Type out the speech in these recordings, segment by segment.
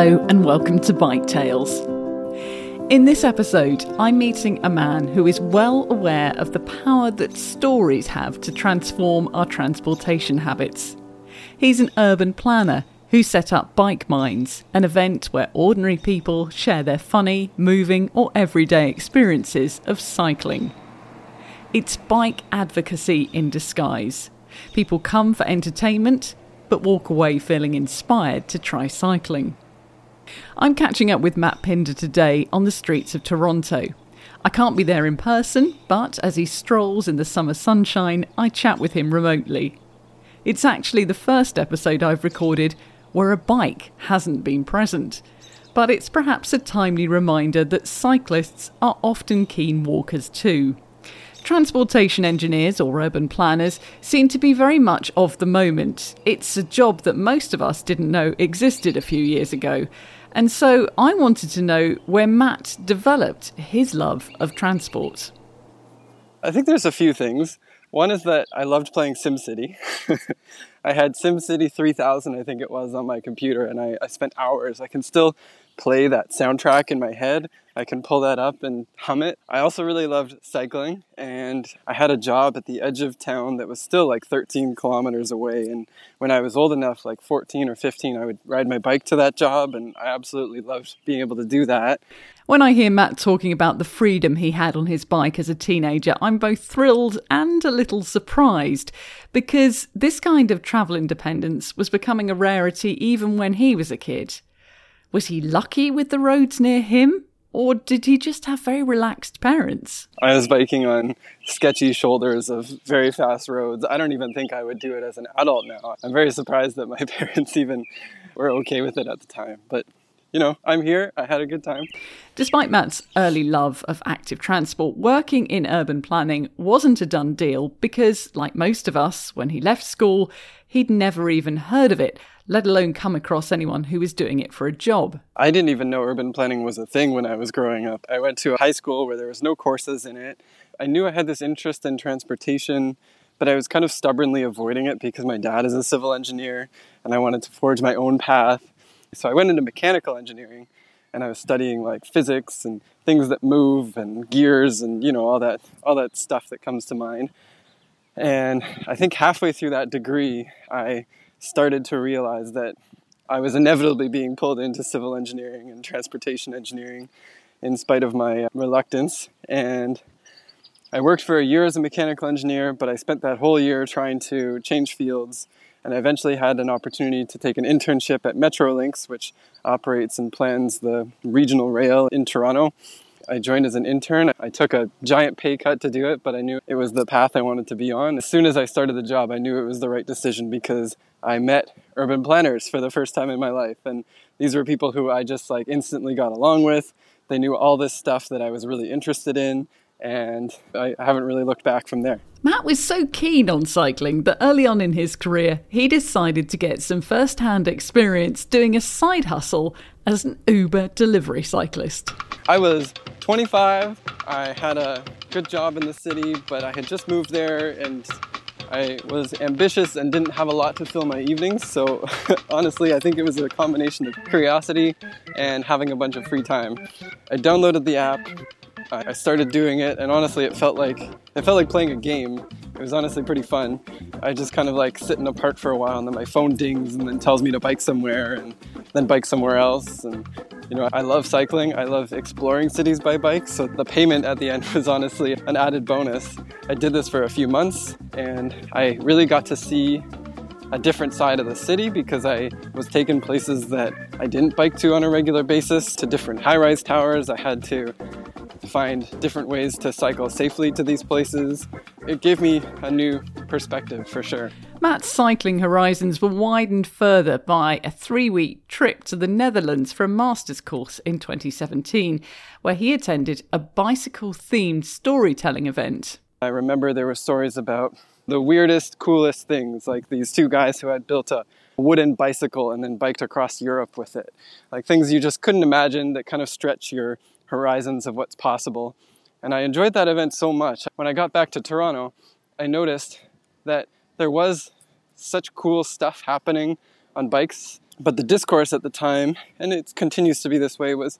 Hello, and welcome to Bike Tales. In this episode, I'm meeting a man who is well aware of the power that stories have to transform our transportation habits. He's an urban planner who set up Bike Minds, an event where ordinary people share their funny, moving, or everyday experiences of cycling. It's bike advocacy in disguise. People come for entertainment, but walk away feeling inspired to try cycling. I'm catching up with Matt Pinder today on the streets of Toronto. I can't be there in person, but as he strolls in the summer sunshine, I chat with him remotely. It's actually the first episode I've recorded where a bike hasn't been present. But it's perhaps a timely reminder that cyclists are often keen walkers too. Transportation engineers or urban planners seem to be very much of the moment. It's a job that most of us didn't know existed a few years ago. And so I wanted to know where Matt developed his love of transport. I think there's a few things. One is that I loved playing SimCity. I had SimCity 3000, I think it was, on my computer, and I, I spent hours. I can still play that soundtrack in my head. I can pull that up and hum it. I also really loved cycling, and I had a job at the edge of town that was still like 13 kilometers away. And when I was old enough, like 14 or 15, I would ride my bike to that job, and I absolutely loved being able to do that. When I hear Matt talking about the freedom he had on his bike as a teenager, I'm both thrilled and a little surprised because this kind of travel independence was becoming a rarity even when he was a kid. Was he lucky with the roads near him? Or did he just have very relaxed parents? I was biking on sketchy shoulders of very fast roads. I don't even think I would do it as an adult now. I'm very surprised that my parents even were okay with it at the time. But you know, I'm here. I had a good time. Despite Matt's early love of active transport, working in urban planning wasn't a done deal because, like most of us, when he left school, he'd never even heard of it, let alone come across anyone who was doing it for a job. I didn't even know urban planning was a thing when I was growing up. I went to a high school where there was no courses in it. I knew I had this interest in transportation, but I was kind of stubbornly avoiding it because my dad is a civil engineer and I wanted to forge my own path. So I went into mechanical engineering and I was studying like physics and things that move and gears and you know all that all that stuff that comes to mind. And I think halfway through that degree, I started to realize that I was inevitably being pulled into civil engineering and transportation engineering in spite of my uh, reluctance. And I worked for a year as a mechanical engineer, but I spent that whole year trying to change fields and I eventually had an opportunity to take an internship at Metrolinx, which operates and plans the regional rail in Toronto. I joined as an intern. I took a giant pay cut to do it, but I knew it was the path I wanted to be on. As soon as I started the job, I knew it was the right decision because I met urban planners for the first time in my life. And these were people who I just like instantly got along with. They knew all this stuff that I was really interested in and I haven't really looked back from there. Matt was so keen on cycling that early on in his career, he decided to get some first hand experience doing a side hustle as an Uber delivery cyclist. I was 25, I had a good job in the city, but I had just moved there and I was ambitious and didn't have a lot to fill my evenings. So, honestly, I think it was a combination of curiosity and having a bunch of free time. I downloaded the app, I started doing it, and honestly, it felt like it felt like playing a game. It was honestly pretty fun. I just kind of like sit in a park for a while, and then my phone dings, and then tells me to bike somewhere, and then bike somewhere else. And you know, I love cycling. I love exploring cities by bike. So the payment at the end was honestly an added bonus. I did this for a few months, and I really got to see a different side of the city because I was taking places that I didn't bike to on a regular basis to different high rise towers. I had to find different ways to cycle safely to these places. It gave me a new perspective for sure. Matt's cycling horizons were widened further by a three week trip to the Netherlands for a master's course in 2017, where he attended a bicycle themed storytelling event. I remember there were stories about the weirdest, coolest things, like these two guys who had built a wooden bicycle and then biked across Europe with it. Like things you just couldn't imagine that kind of stretch your horizons of what's possible. And I enjoyed that event so much. When I got back to Toronto, I noticed that there was such cool stuff happening on bikes But the discourse at the time, and it continues to be this way, was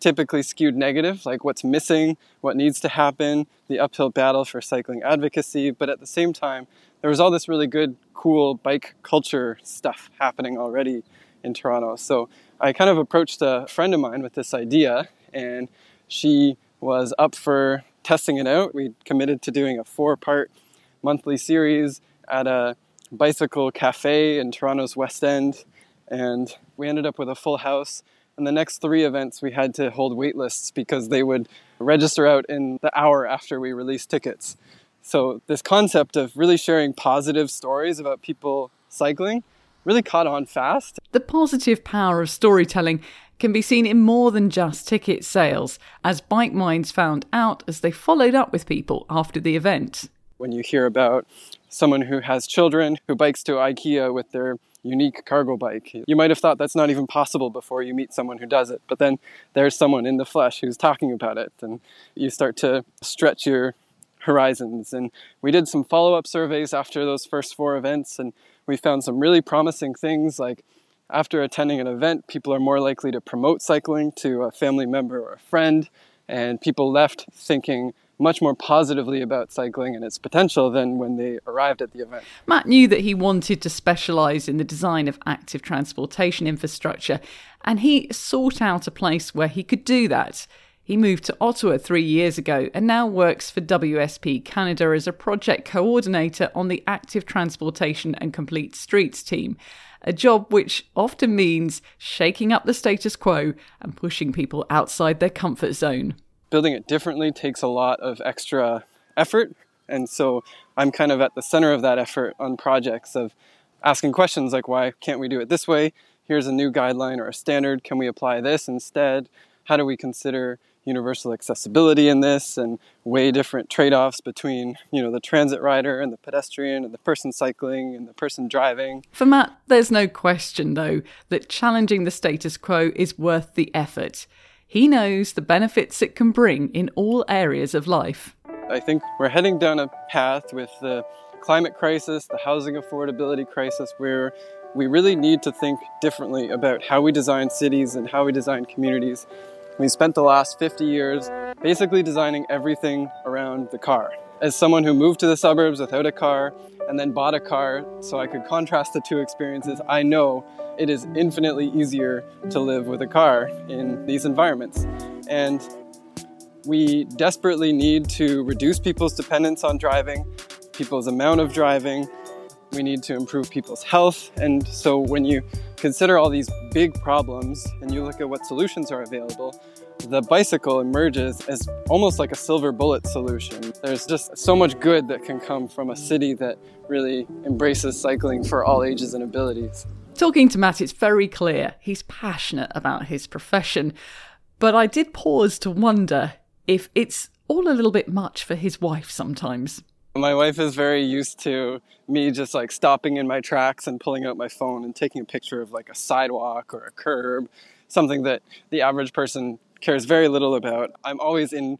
typically skewed negative, like what's missing, what needs to happen, the uphill battle for cycling advocacy. But at the same time, there was all this really good, cool bike culture stuff happening already in Toronto. So I kind of approached a friend of mine with this idea, and she was up for testing it out. We committed to doing a four part monthly series at a bicycle cafe in Toronto's West End, and we ended up with a full house. And the next three events, we had to hold wait lists because they would register out in the hour after we released tickets. So, this concept of really sharing positive stories about people cycling really caught on fast. The positive power of storytelling can be seen in more than just ticket sales, as Bike Minds found out as they followed up with people after the event. When you hear about someone who has children who bikes to IKEA with their unique cargo bike, you might have thought that's not even possible before you meet someone who does it. But then there's someone in the flesh who's talking about it, and you start to stretch your horizons. And we did some follow up surveys after those first four events, and we found some really promising things like after attending an event, people are more likely to promote cycling to a family member or a friend, and people left thinking much more positively about cycling and its potential than when they arrived at the event. Matt knew that he wanted to specialise in the design of active transportation infrastructure, and he sought out a place where he could do that. He moved to Ottawa three years ago and now works for WSP Canada as a project coordinator on the Active Transportation and Complete Streets team, a job which often means shaking up the status quo and pushing people outside their comfort zone. Building it differently takes a lot of extra effort, and so I'm kind of at the center of that effort on projects of asking questions like why can't we do it this way? Here's a new guideline or a standard, can we apply this instead? How do we consider universal accessibility in this and weigh different trade-offs between you know the transit rider and the pedestrian and the person cycling and the person driving. For matt there's no question though that challenging the status quo is worth the effort. He knows the benefits it can bring in all areas of life. I think we're heading down a path with the climate crisis the housing affordability crisis where we really need to think differently about how we design cities and how we design communities we spent the last 50 years basically designing everything around the car. As someone who moved to the suburbs without a car and then bought a car so I could contrast the two experiences, I know it is infinitely easier to live with a car in these environments. And we desperately need to reduce people's dependence on driving, people's amount of driving. We need to improve people's health. And so when you consider all these big problems and you look at what solutions are available, the bicycle emerges as almost like a silver bullet solution. There's just so much good that can come from a city that really embraces cycling for all ages and abilities. Talking to Matt, it's very clear he's passionate about his profession. But I did pause to wonder if it's all a little bit much for his wife sometimes. My wife is very used to me just like stopping in my tracks and pulling out my phone and taking a picture of like a sidewalk or a curb, something that the average person cares very little about. I'm always in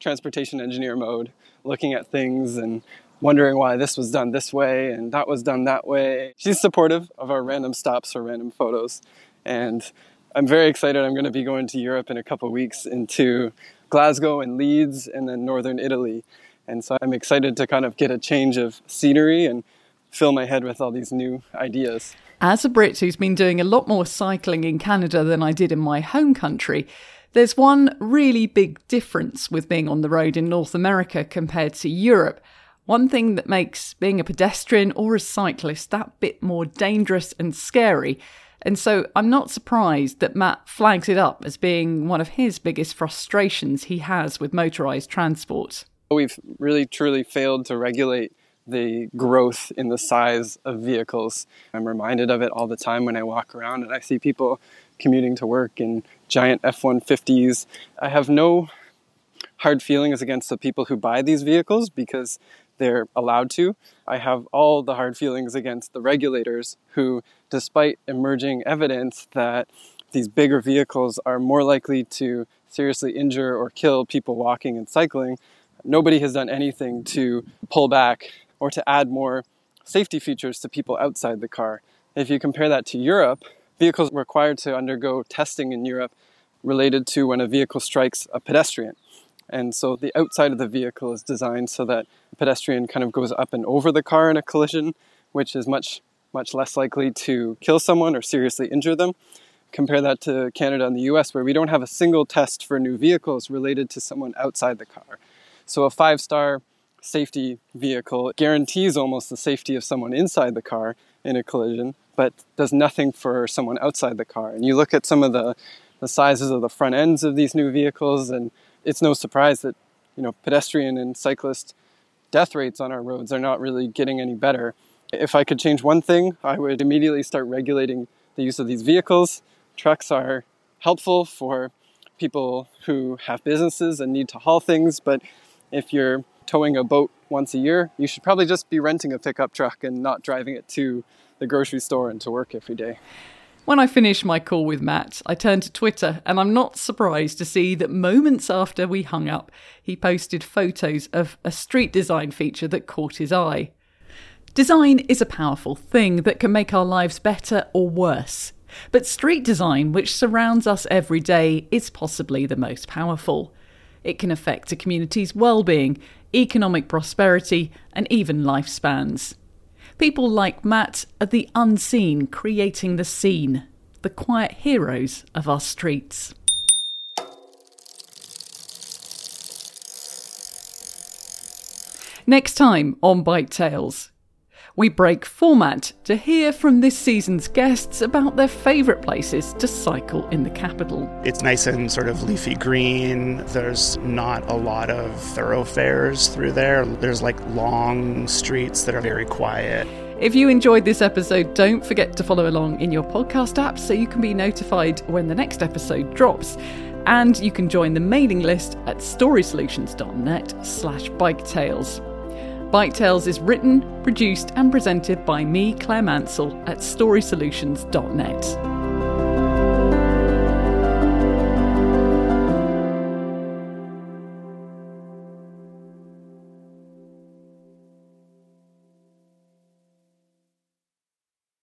transportation engineer mode, looking at things and wondering why this was done this way and that was done that way. She's supportive of our random stops or random photos. And I'm very excited. I'm going to be going to Europe in a couple weeks into Glasgow and Leeds and then northern Italy. And so I'm excited to kind of get a change of scenery and fill my head with all these new ideas. As a Brit who's been doing a lot more cycling in Canada than I did in my home country, there's one really big difference with being on the road in North America compared to Europe. One thing that makes being a pedestrian or a cyclist that bit more dangerous and scary. And so I'm not surprised that Matt flags it up as being one of his biggest frustrations he has with motorised transport. We've really truly failed to regulate the growth in the size of vehicles. I'm reminded of it all the time when I walk around and I see people commuting to work in giant F 150s. I have no hard feelings against the people who buy these vehicles because they're allowed to. I have all the hard feelings against the regulators who, despite emerging evidence that these bigger vehicles are more likely to seriously injure or kill people walking and cycling, nobody has done anything to pull back or to add more safety features to people outside the car. If you compare that to Europe, vehicles required to undergo testing in Europe related to when a vehicle strikes a pedestrian. And so the outside of the vehicle is designed so that a pedestrian kind of goes up and over the car in a collision, which is much, much less likely to kill someone or seriously injure them. Compare that to Canada and the US, where we don't have a single test for new vehicles related to someone outside the car. So a five star safety vehicle guarantees almost the safety of someone inside the car in a collision, but does nothing for someone outside the car. And you look at some of the, the sizes of the front ends of these new vehicles, and it's no surprise that you know pedestrian and cyclist death rates on our roads are not really getting any better. If I could change one thing, I would immediately start regulating the use of these vehicles. Trucks are helpful for people who have businesses and need to haul things, but if you're towing a boat once a year, you should probably just be renting a pickup truck and not driving it to the grocery store and to work every day. When I finish my call with Matt, I turn to Twitter and I'm not surprised to see that moments after we hung up, he posted photos of a street design feature that caught his eye. Design is a powerful thing that can make our lives better or worse. But street design, which surrounds us every day, is possibly the most powerful. It can affect a community's well-being, economic prosperity, and even lifespans. People like Matt are the unseen creating the scene, the quiet heroes of our streets. Next time on Bike Tales, we break format to hear from this season's guests about their favourite places to cycle in the capital. It's nice and sort of leafy green. There's not a lot of thoroughfares through there. There's like long streets that are very quiet. If you enjoyed this episode, don't forget to follow along in your podcast app so you can be notified when the next episode drops. And you can join the mailing list at storysolutions.net slash biketales. Bike Tales is written, produced, and presented by me, Clare Mansell, at storysolutions.net.